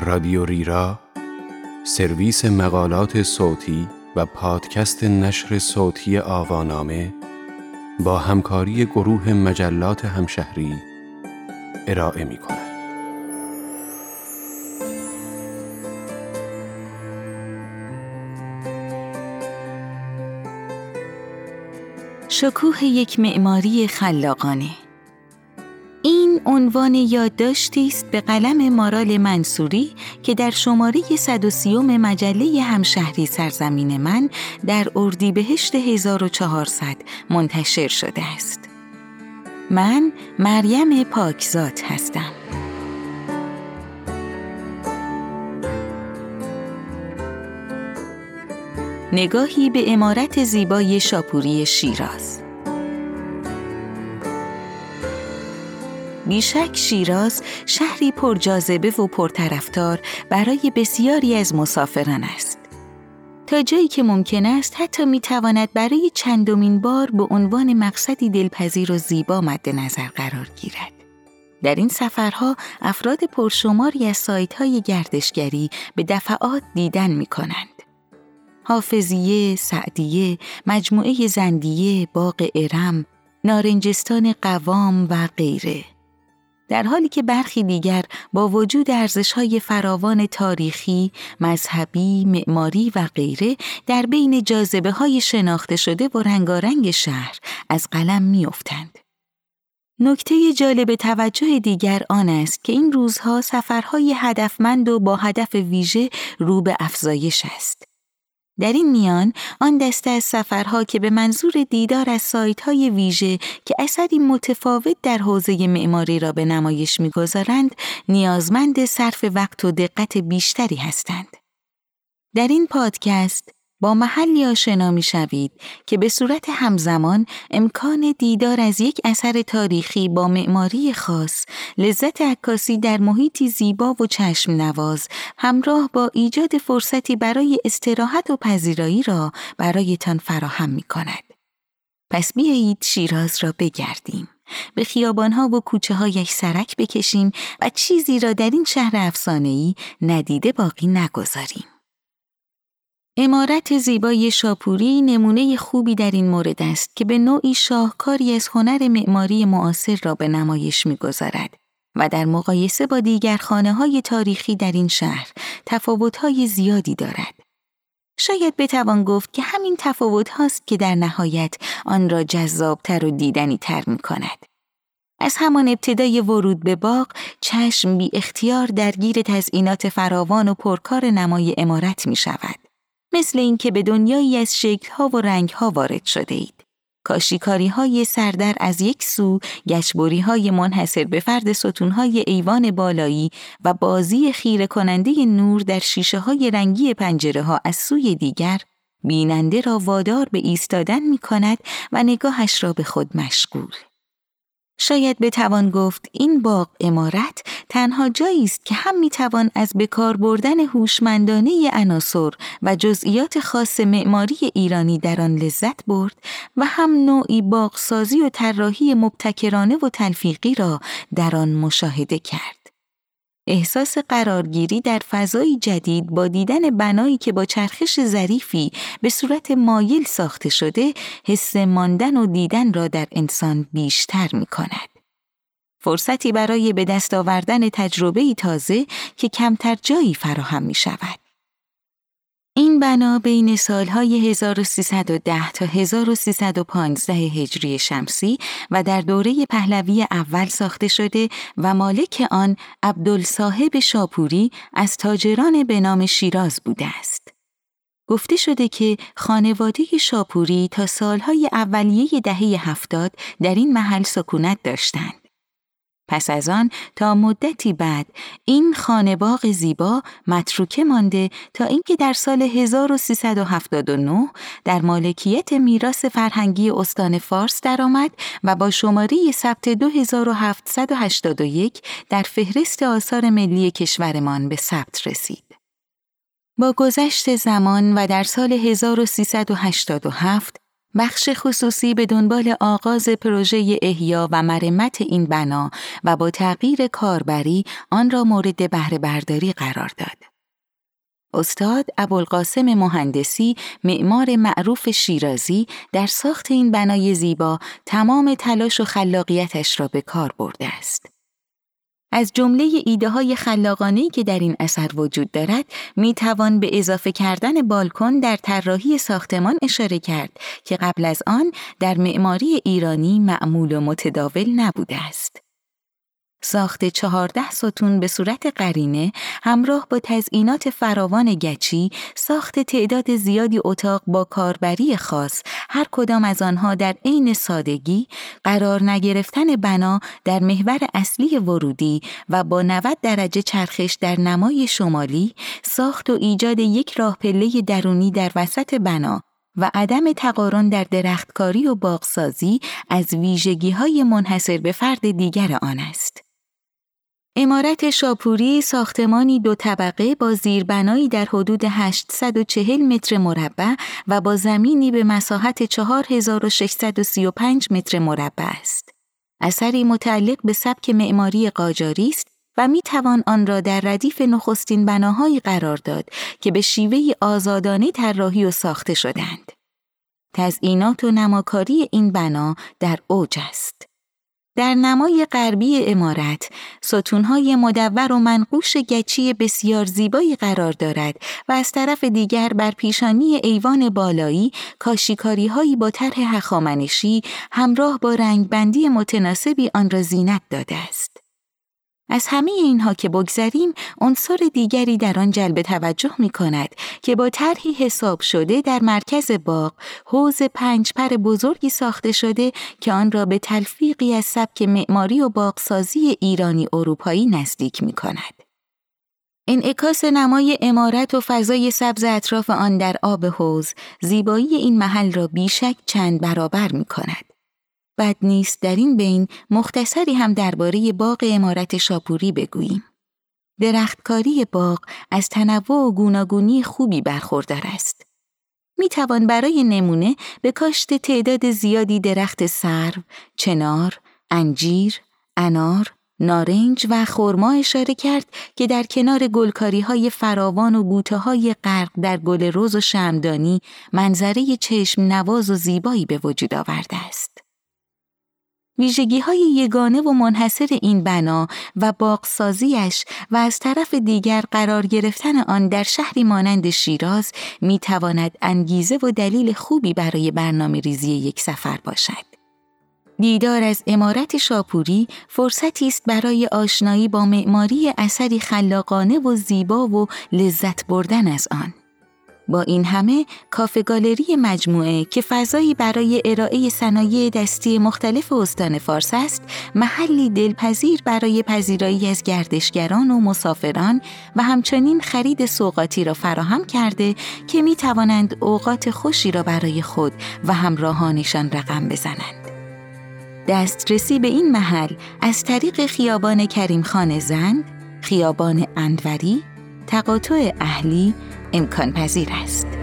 رادیو ریرا سرویس مقالات صوتی و پادکست نشر صوتی آوانامه با همکاری گروه مجلات همشهری ارائه می کند. شکوه یک معماری خلاقانه عنوان یادداشتی است به قلم مارال منصوری که در شماره 130 مجله همشهری سرزمین من در اردیبهشت 1400 منتشر شده است. من مریم پاکزاد هستم. نگاهی به امارت زیبای شاپوری شیراز بیشک شیراز شهری پرجاذبه و پرطرفدار برای بسیاری از مسافران است. تا جایی که ممکن است حتی می تواند برای چندمین بار به عنوان مقصدی دلپذیر و زیبا مد نظر قرار گیرد. در این سفرها افراد پرشماری از سایت های گردشگری به دفعات دیدن می کنند. حافظیه، سعدیه، مجموعه زندیه، باغ ارم، نارنجستان قوام و غیره. در حالی که برخی دیگر با وجود ارزش‌های فراوان تاریخی، مذهبی، معماری و غیره در بین جاذبه های شناخته شده و رنگارنگ شهر از قلم میافتند. نکته جالب توجه دیگر آن است که این روزها سفرهای هدفمند و با هدف ویژه رو به افزایش است. در این میان آن دسته از سفرها که به منظور دیدار از سایت های ویژه که اثری متفاوت در حوزه معماری را به نمایش می‌گذارند نیازمند صرف وقت و دقت بیشتری هستند. در این پادکست با محلی آشنا می شوید که به صورت همزمان امکان دیدار از یک اثر تاریخی با معماری خاص، لذت عکاسی در محیطی زیبا و چشم نواز، همراه با ایجاد فرصتی برای استراحت و پذیرایی را برایتان فراهم می کند. پس بیایید شیراز را بگردیم. به خیابانها و کوچه هایش سرک بکشیم و چیزی را در این شهر افسانه‌ای ندیده باقی نگذاریم. امارت زیبای شاپوری نمونه خوبی در این مورد است که به نوعی شاهکاری از هنر معماری معاصر را به نمایش می‌گذارد و در مقایسه با دیگر خانه های تاریخی در این شهر تفاوت‌های زیادی دارد. شاید بتوان گفت که همین تفاوت هاست که در نهایت آن را جذابتر و دیدنی تر می کند. از همان ابتدای ورود به باغ چشم بی اختیار درگیر تزئینات فراوان و پرکار نمای امارت می شود. مثل اینکه به دنیایی از شکلها و رنگها وارد شده اید. کاشیکاری های سردر از یک سو، گشبوری های منحصر به فرد ستونهای ایوان بالایی و بازی خیره کننده نور در شیشه های رنگی پنجره ها از سوی دیگر، بیننده را وادار به ایستادن می کند و نگاهش را به خود مشغول. شاید بتوان گفت این باغ امارت تنها جایی است که هم می‌توان از بکار بردن هوشمندانه عناصر و جزئیات خاص معماری ایرانی در آن لذت برد و هم نوعی باغسازی و طراحی مبتکرانه و تلفیقی را در آن مشاهده کرد. احساس قرارگیری در فضایی جدید با دیدن بنایی که با چرخش ظریفی به صورت مایل ساخته شده حس ماندن و دیدن را در انسان بیشتر می کند. فرصتی برای به دست آوردن تجربه تازه که کمتر جایی فراهم می شود. این بنا بین سالهای 1310 تا 1315 هجری شمسی و در دوره پهلوی اول ساخته شده و مالک آن عبدالصاحب شاپوری از تاجران به نام شیراز بوده است. گفته شده که خانواده شاپوری تا سالهای اولیه دهه هفتاد در این محل سکونت داشتند. پس از آن تا مدتی بعد این خانباغ زیبا متروکه مانده تا اینکه در سال 1379 در مالکیت میراث فرهنگی استان فارس درآمد و با شماره ثبت 2781 در فهرست آثار ملی کشورمان به ثبت رسید. با گذشت زمان و در سال 1387 بخش خصوصی به دنبال آغاز پروژه احیا و مرمت این بنا و با تغییر کاربری آن را مورد بهره برداری قرار داد. استاد ابوالقاسم مهندسی معمار معروف شیرازی در ساخت این بنای زیبا تمام تلاش و خلاقیتش را به کار برده است. از جمله ایده های خلاقانه که در این اثر وجود دارد می توان به اضافه کردن بالکن در طراحی ساختمان اشاره کرد که قبل از آن در معماری ایرانی معمول و متداول نبوده است. ساخت چهارده ستون به صورت قرینه همراه با تزئینات فراوان گچی ساخت تعداد زیادی اتاق با کاربری خاص هر کدام از آنها در عین سادگی قرار نگرفتن بنا در محور اصلی ورودی و با 90 درجه چرخش در نمای شمالی ساخت و ایجاد یک راه پله درونی در وسط بنا و عدم تقارن در درختکاری و باغسازی از ویژگی های منحصر به فرد دیگر آن است. امارت شاپوری ساختمانی دو طبقه با زیربنایی در حدود 840 متر مربع و با زمینی به مساحت 4635 متر مربع است. اثری متعلق به سبک معماری قاجاری است و می توان آن را در ردیف نخستین بناهایی قرار داد که به شیوه آزادانه طراحی و ساخته شدند. تزئینات و نماکاری این بنا در اوج است. در نمای غربی امارت ستونهای مدور و منقوش گچی بسیار زیبایی قرار دارد و از طرف دیگر بر پیشانی ایوان بالایی کاشیکاری هایی با طرح هخامنشی همراه با رنگبندی متناسبی آن را زینت داده است. از همه اینها که بگذریم عنصر دیگری در آن جلب توجه می کند که با طرحی حساب شده در مرکز باغ حوز پنج پر بزرگی ساخته شده که آن را به تلفیقی از سبک معماری و باغسازی ایرانی اروپایی نزدیک می کند. انعکاس نمای امارت و فضای سبز اطراف آن در آب حوز زیبایی این محل را بیشک چند برابر می کند. بد نیست در این بین مختصری هم درباره باغ امارت شاپوری بگوییم. درختکاری باغ از تنوع و گوناگونی خوبی برخوردار است. می توان برای نمونه به کاشت تعداد زیادی درخت سرو، چنار، انجیر، انار، نارنج و خرما اشاره کرد که در کنار گلکاری های فراوان و بوته های غرق در گل روز و شمدانی منظره چشم نواز و زیبایی به وجود آورده است. ویژگی های یگانه و منحصر این بنا و باغسازیش و از طرف دیگر قرار گرفتن آن در شهری مانند شیراز می تواند انگیزه و دلیل خوبی برای برنامه ریزی یک سفر باشد. دیدار از امارت شاپوری فرصتی است برای آشنایی با معماری اثری خلاقانه و زیبا و لذت بردن از آن. با این همه کافه گالری مجموعه که فضایی برای ارائه صنایع دستی مختلف استان فارس است محلی دلپذیر برای پذیرایی از گردشگران و مسافران و همچنین خرید سوقاتی را فراهم کرده که می توانند اوقات خوشی را برای خود و همراهانشان رقم بزنند. دسترسی به این محل از طریق خیابان کریم خان زند، خیابان اندوری، تقاطع اهلی امکان پذیر است.